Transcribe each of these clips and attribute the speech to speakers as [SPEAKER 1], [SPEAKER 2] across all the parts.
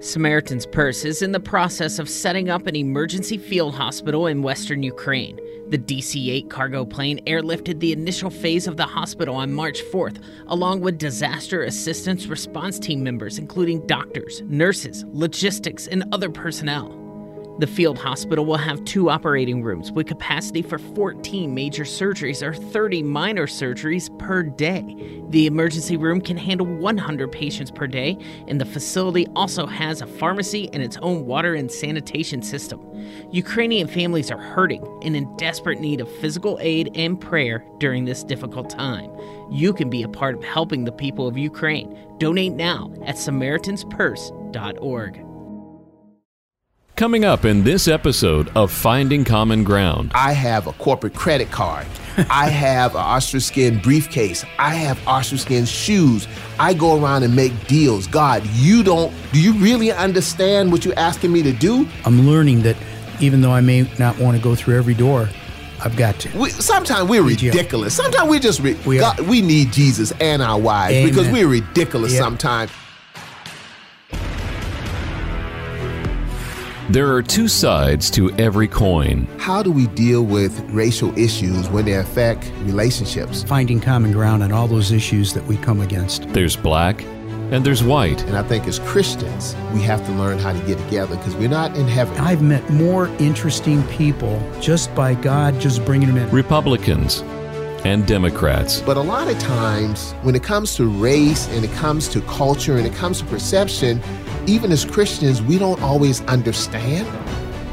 [SPEAKER 1] Samaritan's Purse is in the process of setting up an emergency field hospital in western Ukraine. The DC 8 cargo plane airlifted the initial phase of the hospital on March 4th, along with disaster assistance response team members, including doctors, nurses, logistics, and other personnel. The field hospital will have two operating rooms with capacity for 14 major surgeries or 30 minor surgeries per day. The emergency room can handle 100 patients per day, and the facility also has a pharmacy and its own water and sanitation system. Ukrainian families are hurting and in desperate need of physical aid and prayer during this difficult time. You can be a part of helping the people of Ukraine. Donate now at SamaritansPurse.org.
[SPEAKER 2] Coming up in this episode of Finding Common Ground.
[SPEAKER 3] I have a corporate credit card. I have an ostrich skin briefcase. I have ostrich skin shoes. I go around and make deals. God, you don't, do you really understand what you're asking me to do?
[SPEAKER 4] I'm learning that even though I may not want to go through every door, I've got to.
[SPEAKER 3] We, sometimes we're
[SPEAKER 4] Need you.
[SPEAKER 3] ridiculous. Sometimes we just, re-
[SPEAKER 4] We are.
[SPEAKER 3] God, we need Jesus and our wives
[SPEAKER 4] Amen.
[SPEAKER 3] because we're ridiculous
[SPEAKER 4] Yeah.
[SPEAKER 3] sometimes.
[SPEAKER 2] There are two sides to every coin.
[SPEAKER 3] How do we deal with racial issues when they affect relationships?
[SPEAKER 4] Finding common ground on all those issues that we come against.
[SPEAKER 2] There's black and there's white.
[SPEAKER 3] And I think as Christians, we have to learn how to get together because we're not in heaven.
[SPEAKER 4] I've met more interesting people just by God just bringing them in.
[SPEAKER 2] Republicans and Democrats.
[SPEAKER 3] But a lot of times, when it comes to race and it comes to culture and it comes to perception, even as Christians, we don't always understand.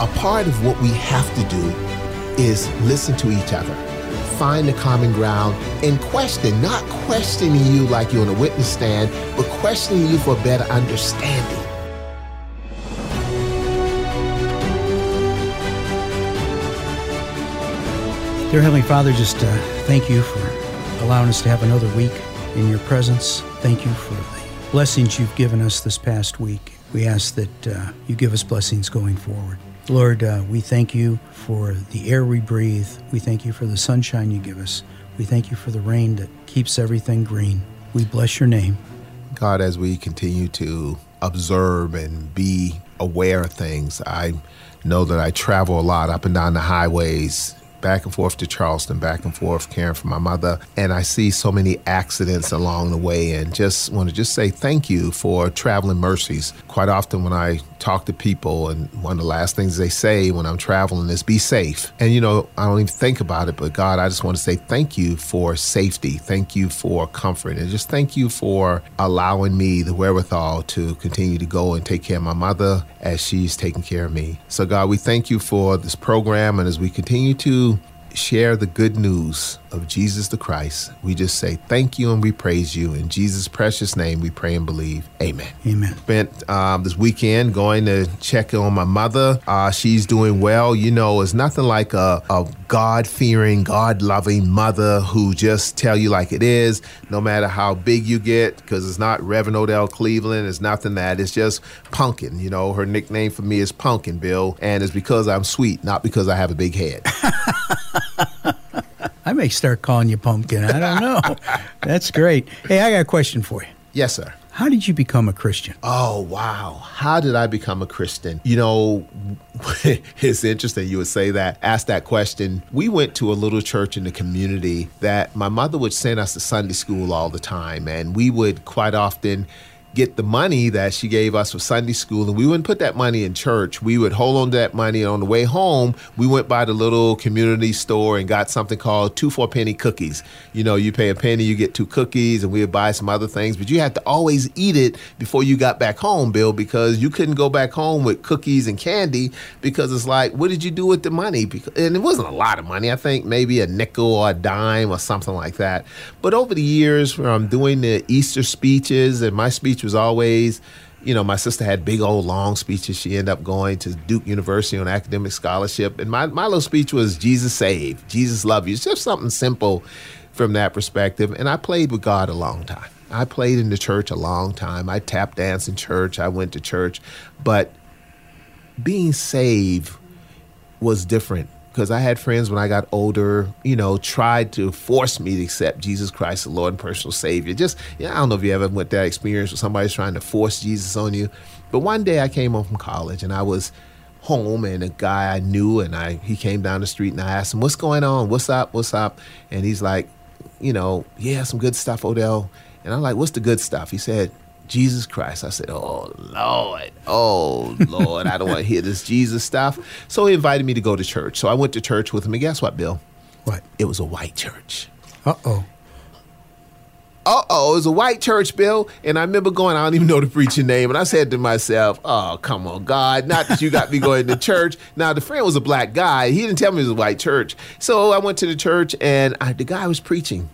[SPEAKER 3] A part of what we have to do is listen to each other, find the common ground, and question, not questioning you like you're on a witness stand, but questioning you for better understanding.
[SPEAKER 4] Dear Heavenly Father, just uh, thank you for allowing us to have another week in your presence. Thank you for the blessings you've given us this past week. We ask that uh, you give us blessings going forward. Lord, uh, we thank you for the air we breathe. We thank you for the sunshine you give us. We thank you for the rain that keeps everything green. We bless your name.
[SPEAKER 3] God, as we continue to observe and be aware of things, I know that I travel a lot up and down the highways, back and forth to Charleston, back and forth caring for my mother, and I see so many accidents along the way, and just want to just say thank you for traveling mercies. Quite often, when I talk to people, and one of the last things they say when I'm traveling is "Be safe." And you know, I don't even think about it, but God, I just want to say thank you for safety, thank you for comfort, and just thank you for allowing me the wherewithal to continue to go and take care of my mother as she's taking care of me. So, God, we thank you for this program, and as we continue to share the good news of Jesus the Christ, we just say thank you and we praise you. In Jesus' precious name, we pray and believe. Amen.
[SPEAKER 4] Amen.
[SPEAKER 3] Spent um, this weekend going to check on my mother. Uh, she's doing well. You know, it's nothing like a, a God fearing, God loving mother who just tell you like it is, no matter how big you get, because it's not Reverend Odell Cleveland. It's nothing that. It's just Punkin. You know, her nickname for me is Punkin Bill, and it's because I'm sweet, not because I have a big head.
[SPEAKER 4] I may start calling you Pumpkin. I don't know. That's great. Hey, I got a question for you.
[SPEAKER 3] yes, sir.
[SPEAKER 4] How did you become a Christian?
[SPEAKER 3] Oh, wow. How did I become a Christian? You know, it's interesting you would say that, ask that question. We went to a little church in the community that my mother would send us to Sunday school all the time, and we would quite often get the money that she gave us for Sunday school and we wouldn't put that money in church. We would hold on to that money and on the way home, we went by the little community store and got something called two for penny cookies. You know, you pay a penny, you get two cookies and we would buy some other things, but you had to always eat it before you got back home, Bill, because you couldn't go back home with cookies and candy because it's like, what did you do with the money? And it wasn't a lot of money. I think maybe a nickel or a dime or something like that. But over the years, from doing the Easter speeches, and my speech was always, you know, my sister had big old long speeches. She ended up going to Duke University on academic scholarship. And my, my little speech was Jesus saved, Jesus love you. It's just something simple from that perspective. And I played with God a long time. I played in the church a long time. I tap danced in church. I went to church. But being saved was different because I had friends when I got older, you know, tried to force me to accept Jesus Christ, the Lord and personal Savior. Just, yeah, I don't know if you ever went that experience where somebody's trying to force Jesus on you. But one day I came home from college and I was home and a guy I knew and I he came down the street and I asked him, What's going on? What's up? What's up? And he's like, you know, yeah, some good stuff, Odell. And I'm like, What's the good stuff? He said, Jesus Christ. I said, Oh, Lord. Oh, Lord. I don't want to hear this Jesus stuff. So he invited me to go to church. So I went to church with him. And guess what, Bill?
[SPEAKER 4] What?
[SPEAKER 3] It was a white church.
[SPEAKER 4] Uh oh.
[SPEAKER 3] Uh oh, it was a white church, Bill. And I remember going, I don't even know the preacher name. And I said to myself, Oh, come on, God. Not that you got me going to church. Now, the friend was a black guy. He didn't tell me it was a white church. So I went to the church and I, the guy was preaching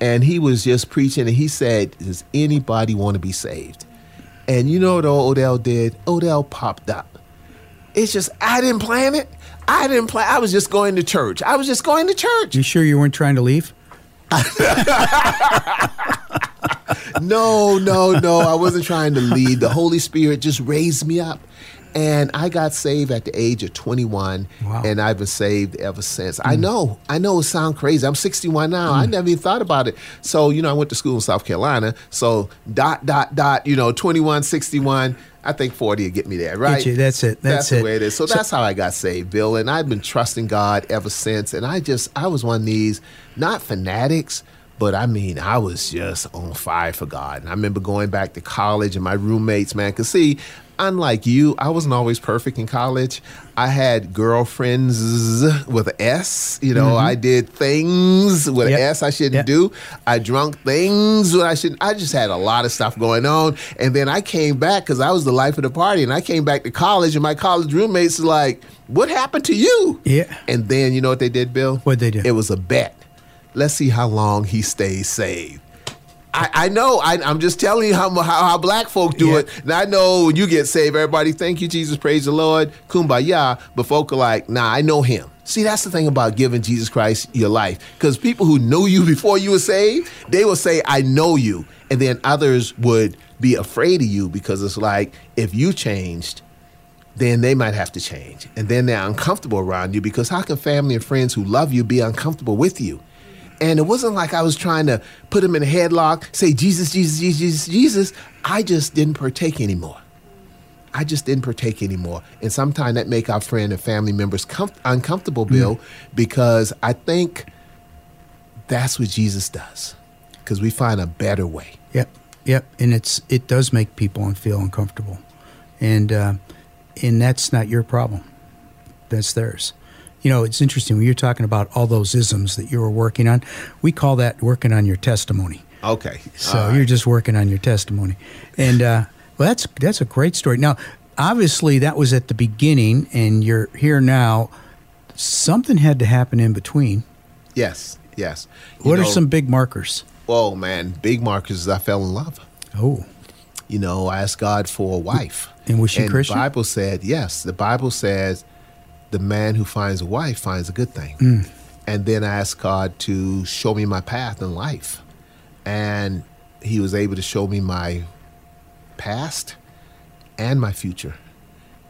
[SPEAKER 3] and he was just preaching and he said does anybody want to be saved? And you know what odell did? Odell popped up. It's just i didn't plan it. I didn't plan i was just going to church. I was just going to church.
[SPEAKER 4] You sure you weren't trying to leave?
[SPEAKER 3] no no no i wasn't trying to lead. The holy spirit just raised me up and I got saved at the age of 21,
[SPEAKER 4] Wow.
[SPEAKER 3] and I've been saved ever since. I mm. know, I know it sounds crazy. I'm 61 now. I mm. never even thought about it. So, you know, I went to school in South Carolina. So, dot, dot, dot, you know, 21, 61. I think 40 will get me there, right?
[SPEAKER 4] you. That's it. That's
[SPEAKER 3] the
[SPEAKER 4] it.
[SPEAKER 3] way it is. So,
[SPEAKER 4] So-
[SPEAKER 3] that's how I got saved, Bill. And I've been trusting God ever since. And I just, I was one of these, not fanatics, but I mean, I was just on fire for God. And I remember going back to college and my roommates, man, because see, unlike you, I wasn't always perfect in college. I had girlfriends with S. You know, mm-hmm. I did things with
[SPEAKER 4] Yep.
[SPEAKER 3] S I shouldn't
[SPEAKER 4] Yep.
[SPEAKER 3] do. I drunk things I shouldn't. I just had a lot of stuff going on. And then I came back because I was the life of the party. And I came back to college, and my college roommates were like, What happened to you?
[SPEAKER 4] Yeah.
[SPEAKER 3] And then you know what they did, Bill?
[SPEAKER 4] What'd they do?
[SPEAKER 3] It was a bet. Let's see how long he stays saved. I, I know. I, I'm just telling you how, how, how black folk do
[SPEAKER 4] Yeah.
[SPEAKER 3] it. And I know when you get saved, everybody, thank you, Jesus, praise the Lord, kumbaya. But folk are like, nah, I know him. See, that's the thing about giving Jesus Christ your life. Because people who knew you before you were saved, they will say, I know you. And then others would be afraid of you because it's like, if you changed, then they might have to change. And then they're uncomfortable around you because how can family and friends who love you be uncomfortable with you? And it wasn't like I was trying to put them in a headlock, say, Jesus, Jesus, Jesus, Jesus. I just didn't partake anymore. I just didn't partake anymore. And sometimes that make our friend and family members com- uncomfortable, Bill, because I think that's what Jesus does. Because we find a better way.
[SPEAKER 4] Yep, yep, and it's it does make people feel uncomfortable, and uh, and that's not your problem. That's theirs. You know, it's interesting when you're talking about all those isms that you were working on. We call that working on your testimony.
[SPEAKER 3] Okay.
[SPEAKER 4] So
[SPEAKER 3] right.
[SPEAKER 4] you're just working on your testimony, and uh, well, that's that's a great story. Now, obviously, that was at the beginning, and you're here now. Something had to happen in between.
[SPEAKER 3] Yes, yes. You
[SPEAKER 4] What are some big markers?
[SPEAKER 3] Oh, man. Big markers I fell in love.
[SPEAKER 4] Oh,
[SPEAKER 3] you know, I asked God for a wife.
[SPEAKER 4] And was she
[SPEAKER 3] and
[SPEAKER 4] Christian?
[SPEAKER 3] The Bible said, yes. The Bible says the man who finds a wife finds a good thing.
[SPEAKER 4] Mm.
[SPEAKER 3] And then I asked God to show me my path in life. And he was able to show me my past and my future.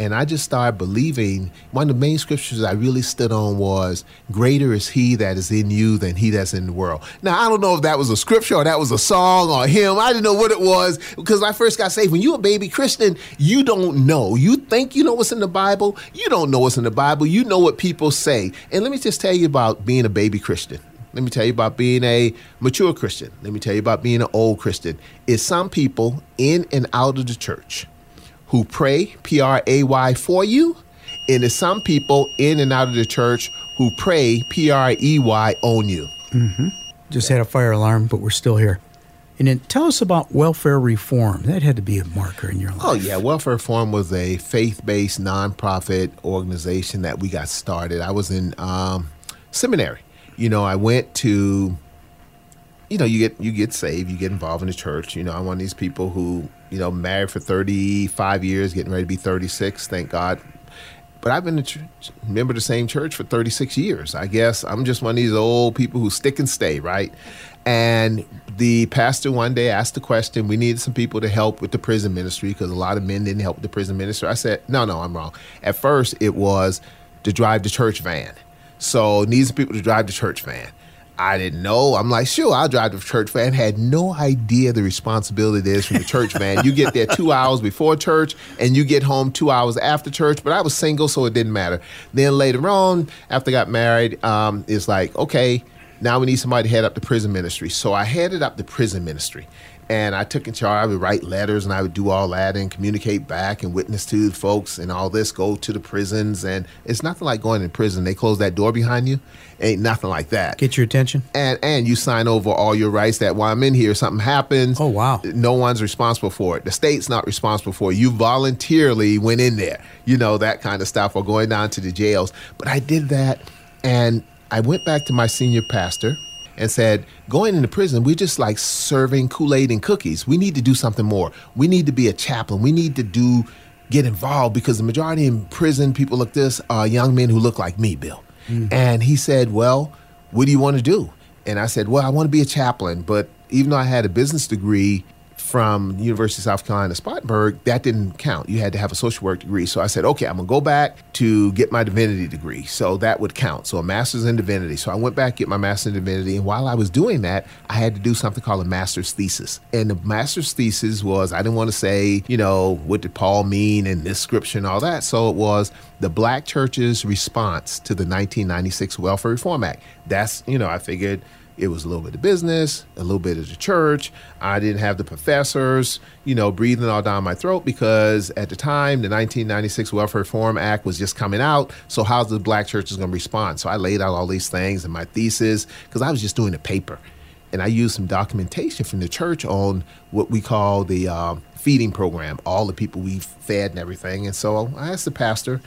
[SPEAKER 3] And I just started believing. One of the main scriptures I really stood on was, Greater is he that is in you than he that's in the world. Now, I don't know if that was a scripture or that was a song or hymn. I didn't know what it was because I first got saved. When you're a baby Christian, you don't know. You think you know what's in the Bible. You don't know what's in the Bible. You know what people say. And let me just tell you about being a baby Christian. Let me tell you about being a mature Christian. Let me tell you about being an old Christian. It's some people in and out of the church who pray, P R A Y, for you, and there's some people in and out of the church who pray, P R E Y, on you.
[SPEAKER 4] just had a fire alarm, but we're still here. And then tell us about welfare reform. That had to be a marker in your life.
[SPEAKER 3] Oh, yeah. Welfare reform was a faith based nonprofit organization that we got started. I was in um, seminary. You know, I went to, you know, you get you get saved, you get involved in the church. You know, I'm one of these people who you know, married for 35 years, getting ready to be 36. Thank God. But I've been a church, member of the same church for 36 years. I guess I'm just one of these old people who stick and stay, right? And the pastor one day asked the question, we needed some people to help with the prison ministry because a lot of men didn't help the prison ministry. I said, no, no, I'm wrong. At first, it was to drive the church van. So needs people to drive the church van. I didn't know. I'm like, sure, I'll drive the church van. Had no idea the responsibility is from the church van. You get there two hours before church and you get home two hours after church. But I was single, so it didn't matter. Then later on, after I got married, um, it's like, okay, now we need somebody to head up the prison ministry. So I headed up the prison ministry and I took in charge. I would write letters and I would do all that and communicate back and witness to folks and all this. Go to the prisons and it's nothing like going in prison. They close that door behind you. Ain't nothing like that.
[SPEAKER 4] Get your attention.
[SPEAKER 3] And and you sign over all your rights that while I'm in here, something happens.
[SPEAKER 4] Oh wow.
[SPEAKER 3] No one's responsible for it. The state's not responsible for it. You voluntarily went in there. You know that kind of stuff, or going down to the jails. But I did that, and I went back to my senior pastor and said, going into prison, we're just like serving Kool Aid and cookies. We need to do something more. We need to be a chaplain. We need to do get involved because the majority in prison people like this are young men who look like me, Bill. Mm. And he said, well, what do you want to do? And I said, well, I want to be a chaplain, but even though I had a business degree, from University of South Carolina, Spartanburg, that didn't count. You had to have a social work degree. So I said, okay, I'm gonna go back to get my divinity degree. So that would count. So a master's in divinity. So I went back get my master's in divinity, and while I was doing that, I had to do something called a master's thesis. And the master's thesis was I didn't want to say, you know, what did Paul mean in this scripture and all that. So it was the black church's response to the 1996 Welfare Reform Act. That's, you know, I figured it was a little bit of business, a little bit of the church. I didn't have the professors, you know, breathing all down my throat because at the time, the 1996 Welfare Reform Act was just coming out. So how's the black churches going to respond? So I laid out all these things in my thesis because I was just doing a paper. And I used some documentation from the church on what we call the uh, feeding program, all the people we fed and everything. And so I asked the pastor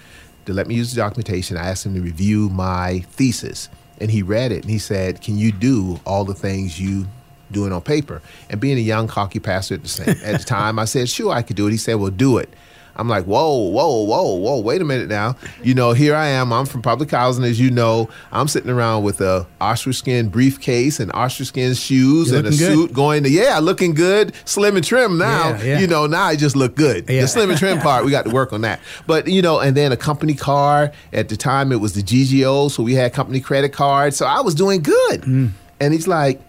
[SPEAKER 3] to let me use the documentation. I asked him to review my thesis and he read it and he said, "Can you do all the things you doing on paper?" And being a young cocky pastor at the same at the time, I said, "Sure, I could do it." He said, "Well, do it." I'm like, whoa, whoa, whoa, whoa, wait a minute now. You know, here I am. I'm from public housing, as you know. I'm sitting around with a ostrich skin briefcase and ostrich skin shoes
[SPEAKER 4] You're
[SPEAKER 3] and a
[SPEAKER 4] good.
[SPEAKER 3] suit going to, yeah, looking good, slim and trim now.
[SPEAKER 4] Yeah, yeah.
[SPEAKER 3] You know, now I just look good.
[SPEAKER 4] Yeah.
[SPEAKER 3] The slim and trim part, we got to work on that. But, you know, and then a company car. At the time, it was the GGO, so we had company credit cards. So I was doing good.
[SPEAKER 4] Mm.
[SPEAKER 3] And he's like,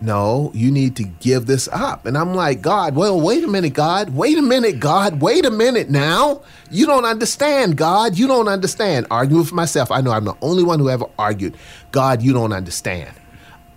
[SPEAKER 3] no, you need to give this up. And I'm like, God, well, wait a minute, God. Wait a minute, God. Wait a minute now. You don't understand, God. You don't understand. Arguing with myself. I know I'm the only one who ever argued. God, you don't understand.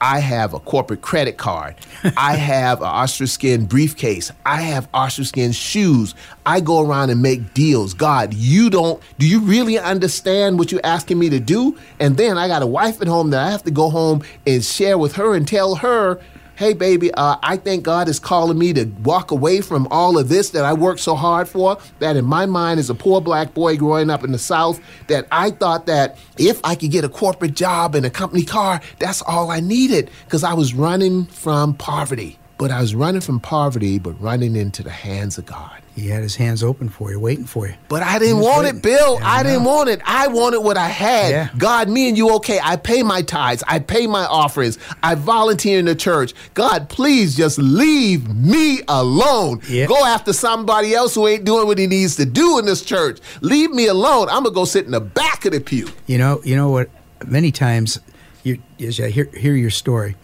[SPEAKER 3] I have a corporate credit card. I have an ostrich skin briefcase. I have ostrich skin shoes. I go around and make deals. God, you don't, do you really understand what you're asking me to do? And then I got a wife at home that I have to go home and share with her and tell her, hey, baby, uh, I think God is calling me to walk away from all of this that I worked so hard for. That in my mind, as a poor black boy growing up in the South, that I thought that if I could get a corporate job and a company car, that's all I needed because I was running from poverty. But I was running from poverty, but running into the hands of God.
[SPEAKER 4] He had his hands open for you, waiting for you.
[SPEAKER 3] But I didn't want
[SPEAKER 4] waiting.
[SPEAKER 3] it, Bill.
[SPEAKER 4] Yeah,
[SPEAKER 3] I
[SPEAKER 4] I
[SPEAKER 3] didn't want it. I wanted what I had.
[SPEAKER 4] Yeah.
[SPEAKER 3] God, me and you, okay. I pay my tithes. I pay my offerings. I volunteer in the church. God, please just leave me alone.
[SPEAKER 4] Yeah.
[SPEAKER 3] Go after somebody else who ain't doing what he needs to do in this church. Leave me alone. I'm gonna go sit in the back of the pew.
[SPEAKER 4] You know, you know what? Many times, you as I hear hear your story,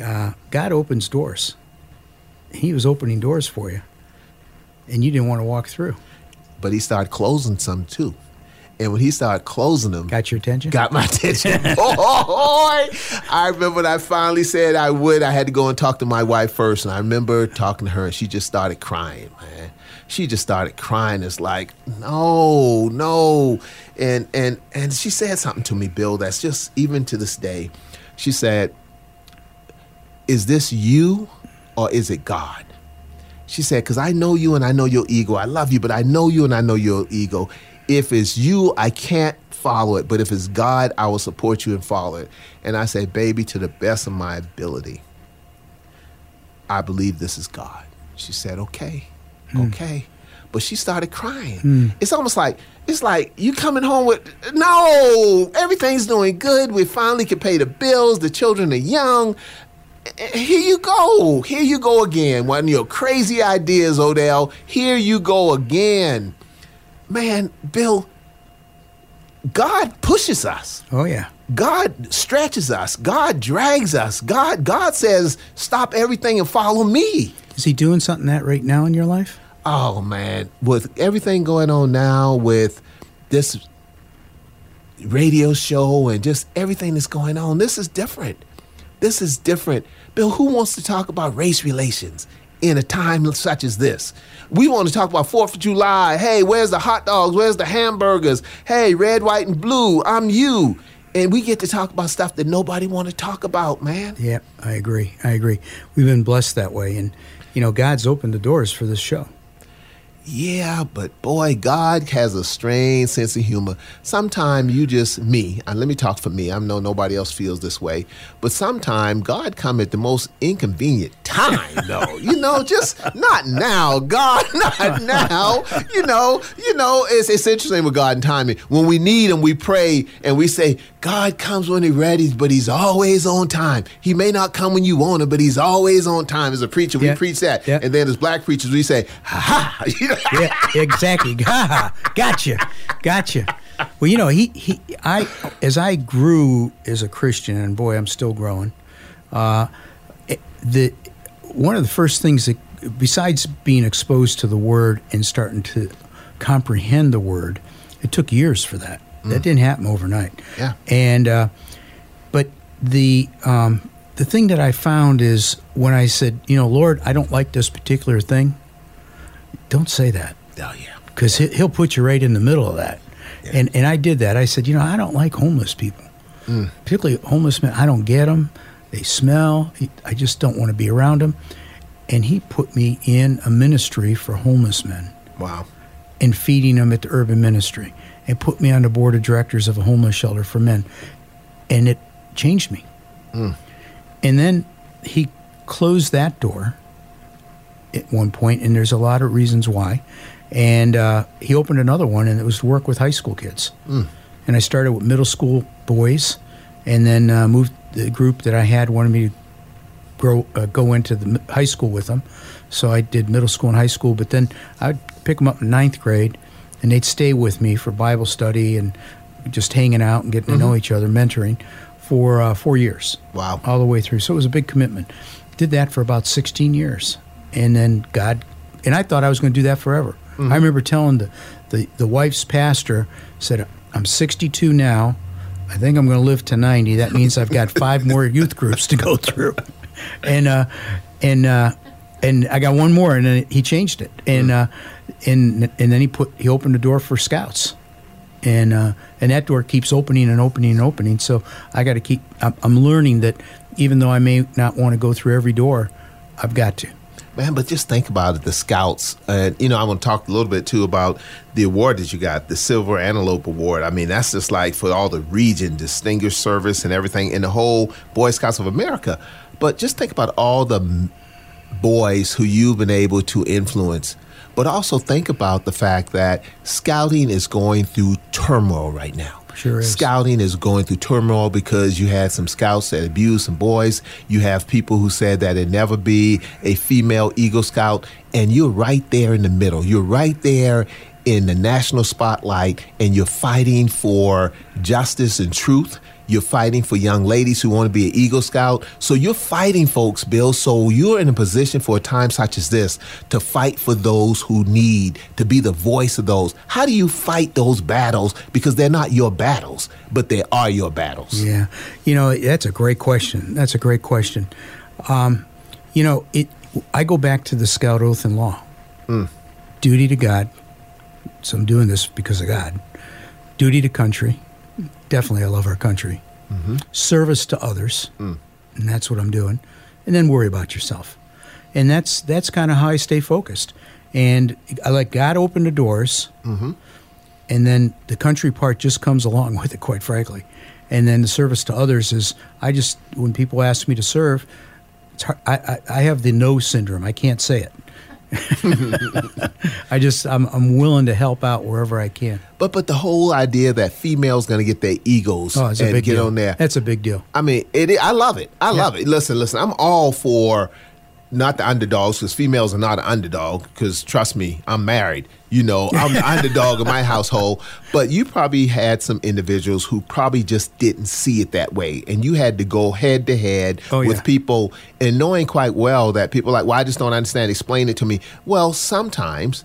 [SPEAKER 4] uh, God opens doors. He was opening doors for you, and you didn't want to walk through.
[SPEAKER 3] But he started closing some too. And when he started closing them,
[SPEAKER 4] Got your attention?
[SPEAKER 3] got my attention. Boy, I remember when I finally said I would. I had to go and talk to my wife first, and I remember talking to her, and she just started crying, man. She just started crying. It's like, no, no, and and and she said something to me, Bill. That's just even to this day. She said, "Is this you, or is it God?" She said, Because I know you and I know your ego. I love you, but I know you and I know your ego. If it's you, I can't follow it. But if it's God, I will support you and follow it. And I say, Baby, to the best of my ability, I believe this is God. She said, Okay. Hmm. okay. But she started crying. Hmm. It's almost like it's like you coming home with no, everything's doing good. We finally can pay the bills. The children are young. Here you go. Here you go again. One of your crazy ideas, Odell. Here you go again. Man, Bill, God pushes us.
[SPEAKER 4] Oh yeah.
[SPEAKER 3] God stretches us. God drags us. God God says, "Stop everything and follow me."
[SPEAKER 4] Is he doing something that right now in your life?
[SPEAKER 3] Oh man, with everything going on now with this radio show and just everything that's going on, this is different. This is different. Bill, who wants to talk about race relations in a time such as this? We want to talk about 4th of July. Hey, where's the hot dogs? Where's the hamburgers? Hey, red, white, and blue. I'm you. And we get to talk about stuff that nobody want to talk about, man.
[SPEAKER 4] Yeah, I agree. I agree. We've been blessed that way, and you know, God's opened the doors for this show.
[SPEAKER 3] Yeah, but boy, God has a strange sense of humor. Sometimes you just me, and let me talk for me. I know nobody else feels this way, but sometimes God come at the most inconvenient time, though. you know, just not now, God, not now. You know, you know, it's it's interesting with God and timing. When we need Him, we pray and we say, God comes when He's ready, but He's always on time. He may not come when you want Him, but He's always on time. As a preacher, we
[SPEAKER 4] Yeah.
[SPEAKER 3] preach that,
[SPEAKER 4] Yeah.
[SPEAKER 3] and then as black preachers, we say, ha ha.
[SPEAKER 4] Yeah, exactly. gotcha, gotcha. Well, you know, he, he, I, as I grew as a Christian, and boy, I'm still growing. Uh, the one of the first things that, besides being exposed to the Word and starting to comprehend the Word, it took years for that. That didn't happen overnight.
[SPEAKER 3] Yeah.
[SPEAKER 4] And, uh, but the um, the thing that I found is when I said, you know, Lord, I don't like this particular thing. Don't say that
[SPEAKER 3] Oh yeah.
[SPEAKER 4] because he, he'll put you right in the middle of that. Yeah. And and I did that. I said, you know, I don't like homeless people, particularly homeless men. I don't get them. They smell. I just don't want to be around them. And he put me in a ministry for homeless men
[SPEAKER 3] Wow.
[SPEAKER 4] and feeding them at the urban ministry, and put me on the board of directors of a homeless shelter for men, and it changed me. And then he closed that door at one point, and there's a lot of reasons why. And uh, he opened another one, and it was to work with high school kids. And I started with middle school boys, and then uh, moved the group that I had wanted me to grow uh, go into the high school with them. So I did middle school and high school, but then I'd pick them up in ninth grade, and they'd stay with me for Bible study and just hanging out and getting to know each other, mentoring for uh, four years.
[SPEAKER 3] Wow.
[SPEAKER 4] all the way through. So it was a big commitment. Did that for about 16 years, and then God, and I thought I was going to do that forever. I remember telling the, the the wife's pastor said, "I'm 62 now." I think I'm going to live to 90. That means I've got five more youth groups to go through. And uh, and uh, and I got one more, and then he changed it, and uh, and and then he put he opened the door for scouts, and uh, and that door keeps opening and opening and opening. So I got to keep. I'm, I'm learning that even though I may not want to go through every door, I've got to.
[SPEAKER 3] Man, but just think about it. The scouts, and you know, I want to talk a little bit too about the award that you got, the Silver Antelope Award. I mean, that's just like for all the region, distinguished service, and everything in the whole Boy Scouts of America. But just think about all the boys who you've been able to influence. But also think about the fact that scouting is going through turmoil right now.
[SPEAKER 4] Sure is.
[SPEAKER 3] Scouting is going through turmoil because you had some scouts that abused some boys. You have people who said that it never be a female Eagle Scout, and you're right there in the middle. You're right there in the national spotlight, and you're fighting for justice and truth. You're fighting for young ladies who want to be an Eagle Scout. So you're fighting, folks, Bill. So you're in a position for a time such as this to fight for those who need, to be the voice of those. How do you fight those battles? Because they're not your battles, but they are your battles.
[SPEAKER 4] Yeah, you know that's a great question. That's a great question. Um, you know, it. I go back to the Scout Oath and Law. Duty to God. So I'm doing this because of God. Duty to country. Definitely, I love our country. Mm-hmm. Service to others, mm. and that's what I'm doing. And then worry about yourself. And that's that's kind of how I stay focused. And I let God open the doors mm-hmm. and then the country part just comes along with it quite frankly and then the service to others is i just when people ask me to serve it's hard, I, I, I have the no syndrome i can't say it I just I'm I'm willing to help out wherever I can.
[SPEAKER 3] But but the whole idea that females going to get their egos
[SPEAKER 4] Oh,
[SPEAKER 3] and get
[SPEAKER 4] deal.
[SPEAKER 3] on there.
[SPEAKER 4] That's a big deal.
[SPEAKER 3] I mean, it, I love it. I
[SPEAKER 4] Yeah.
[SPEAKER 3] love it. Listen, listen. I'm all for not the underdogs because females are not an underdog. Because trust me, I'm married. You know, I'm the underdog in my household. But you probably had some individuals who probably just didn't see it that way, and you had to go head to head
[SPEAKER 4] Oh,
[SPEAKER 3] with
[SPEAKER 4] yeah.
[SPEAKER 3] people and knowing quite well that people are like, well, I just don't understand. Explain it to me. Well, sometimes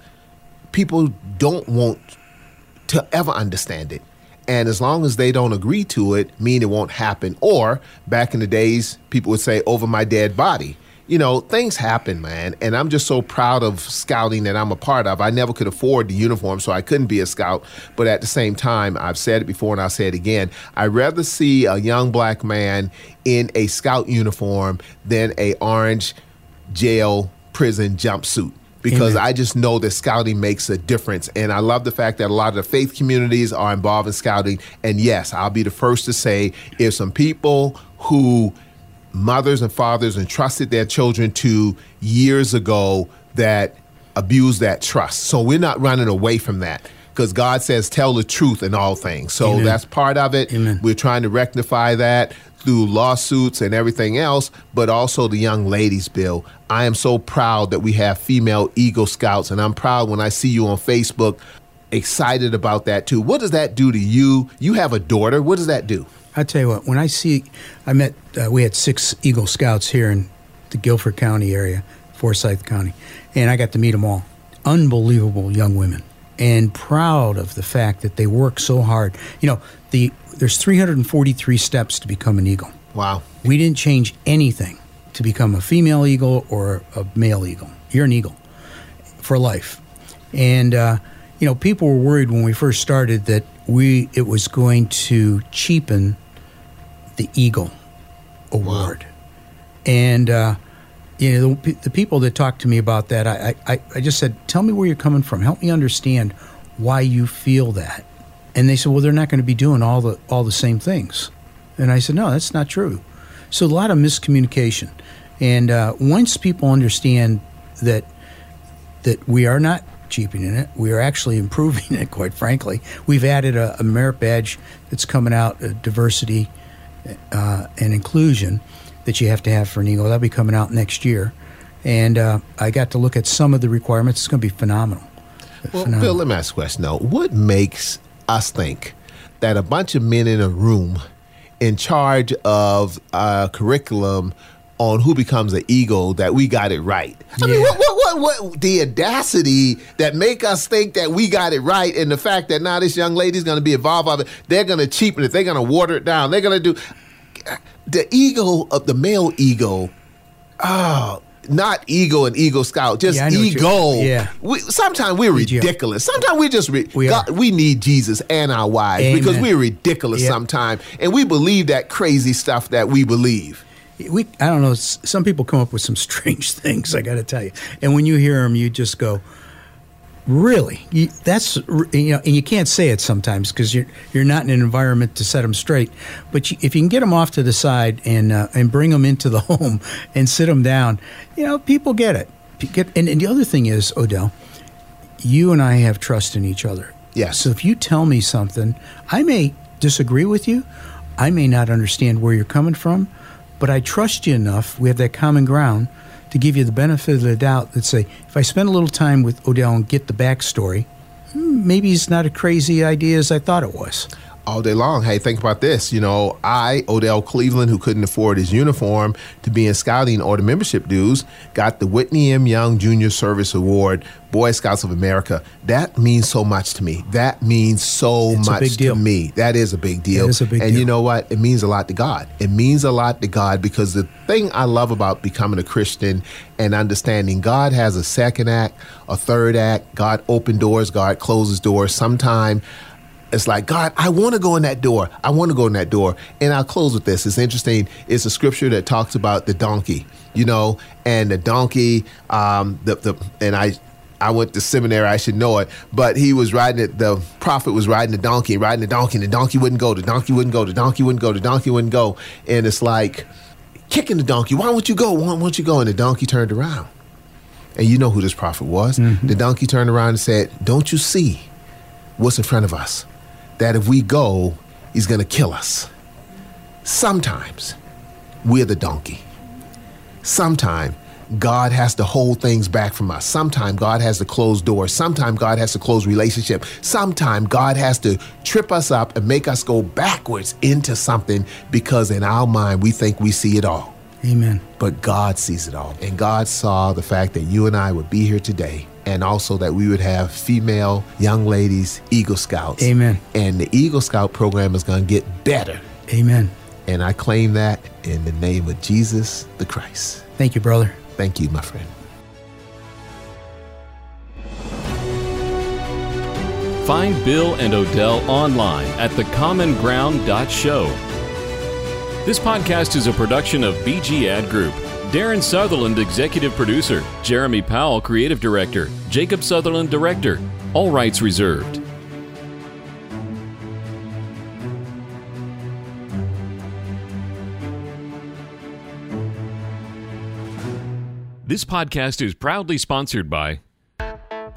[SPEAKER 3] people don't want to ever understand it. And as long as they don't agree to it, mean it won't happen. Or back in the days, people would say, over my dead body. You know, things happen, man. And I'm just so proud of scouting that I'm a part of. I never could afford the uniform, so I couldn't be a scout. But at the same time, I've said it before and I'll say it again. I'd rather see a young black man in a scout uniform than a orange jail prison jumpsuit because
[SPEAKER 4] Amen.
[SPEAKER 3] I just know that scouting makes a difference. And I love the fact that a lot of the faith communities are involved in scouting. And yes, I'll be the first to say if some people who mothers and fathers entrusted their children to years ago that abuse that trust. So we're not running away from that. Because God says, tell the truth in all things. So
[SPEAKER 4] Amen.
[SPEAKER 3] that's part of it.
[SPEAKER 4] Amen.
[SPEAKER 3] We're trying to rectify that through lawsuits and everything else, but also the young ladies bill. I am so proud that we have female Eagle Scouts, and I'm proud when I see you on Facebook, excited about that too. What does that do to you? You have a daughter. What does that do?
[SPEAKER 4] I tell you what, when I see, I met, uh, we had six Eagle Scouts here in the Guilford County area, Forsyth County, and I got to meet them all. Unbelievable young women, and proud of the fact that they work so hard. You know, the there's 343 steps to become an Eagle.
[SPEAKER 3] Wow.
[SPEAKER 4] We didn't change anything to become a female eagle or a male eagle. You're an eagle for life. And uh, you know, people were worried when we first started that we it was going to cheapen the Eagle Award. And uh, you know, the, the people that talked to me about that, I, I, I just said, "Tell me where you're coming from. Help me understand why you feel that." And they said, "Well, they're not going to be doing all the all the same things." And I said, "No, that's not true." So a lot of miscommunication. And uh, once people understand that that we are not cheapening it, we are actually improving it. Quite frankly, we've added a, a merit badge that's coming out, uh, diversity uh, and inclusion that you have to have for an Eagle. That'll be coming out next year. And uh, I got to look at some of the requirements. It's going to be phenomenal.
[SPEAKER 3] Well,
[SPEAKER 4] Phenomenal.
[SPEAKER 3] Bill, let me ask a question though. What makes us think that a bunch of men in a room in charge of a curriculum on who becomes an eagle that we got it right? I mean, what, what, what, what, the audacity that make us think that we got it right and the fact that now this young lady's going to be involved of it, they're going to cheapen it, they're going to water it down, they're going to do. The ego of the male ego, oh, not ego and ego scout, just
[SPEAKER 4] Yeah, I know what you're-
[SPEAKER 3] ego.
[SPEAKER 4] yeah.
[SPEAKER 3] We, sometimes we're ridiculous. Sometimes we just re-
[SPEAKER 4] We
[SPEAKER 3] God, we need Jesus and our wives because we're ridiculous
[SPEAKER 4] Yep.
[SPEAKER 3] sometimes, and we believe that crazy stuff that we believe.
[SPEAKER 4] We I don't know. Some people come up with some strange things. I got to tell you. And when you hear them, you just go, "Really? You, that's you know." And you can't say it sometimes because you're you're not in an environment to set them straight. But you, if you can get them off to the side and uh, and bring them into the home and sit them down, you know, people get it. Get, and, and the other thing is, Odell, you and I have trust in each other.
[SPEAKER 3] Yes.
[SPEAKER 4] So if you tell me something, I may disagree with you. I may not understand where you're coming from, but I trust you enough. We have that common ground to give you the benefit of the doubt that say, if I spend a little time with Odell and get the backstory, hmm, maybe it's not a crazy idea as I thought it was.
[SPEAKER 3] All day long. Hey, think about this. You know, I, Odell Cleveland, who couldn't afford his uniform to be in scouting or the membership dues, got the Whitney M. Young Junior Service Award, Boy Scouts of America. That means so much to me. That means so
[SPEAKER 4] It's
[SPEAKER 3] much to me. That is a big deal.
[SPEAKER 4] That is a big
[SPEAKER 3] and
[SPEAKER 4] deal.
[SPEAKER 3] you know what? It means a lot to God. It means a lot to God because the thing I love about becoming a Christian and understanding God has a second act, a third act. God opened doors, God closes doors. Sometime it's like, God, I want to go in that door. I want to go in that door. And I'll close with this. It's interesting. It's a scripture that talks about the donkey, you know, and the donkey, um, the, the, and I, I went to seminary, I should know it, but he was riding it. The prophet was riding the donkey, riding the donkey, and the donkey wouldn't go. The donkey wouldn't go. The donkey wouldn't go. The donkey wouldn't go. And it's like, kicking the donkey. Why won't you go? Why won't you go? And the donkey turned around. And you know who this prophet was. The donkey turned around and said, Don't you see what's in front of us? That if we go, he's going to kill us. Sometimes we're the donkey. Sometimes God has to hold things back from us. Sometimes God has to close doors. Sometimes God has to close relationship. Sometimes God has to trip us up and make us go backwards into something because in our mind we think we see it all.
[SPEAKER 4] Amen.
[SPEAKER 3] But God sees it all. And God saw the fact that you and I would be here today and also that we would have female young ladies, Eagle Scouts.
[SPEAKER 4] Amen.
[SPEAKER 3] And the Eagle Scout program is going to get better.
[SPEAKER 4] Amen.
[SPEAKER 3] And I claim that in the name of Jesus the Christ.
[SPEAKER 4] Thank you, brother.
[SPEAKER 3] Thank you, my friend.
[SPEAKER 2] Find Bill and Odell online at thecommonground.show. This podcast is a production of BG Ad Group. Darren Sutherland, Executive Producer. Jeremy Powell, Creative Director. Jacob Sutherland, Director. All rights reserved. This podcast is proudly sponsored by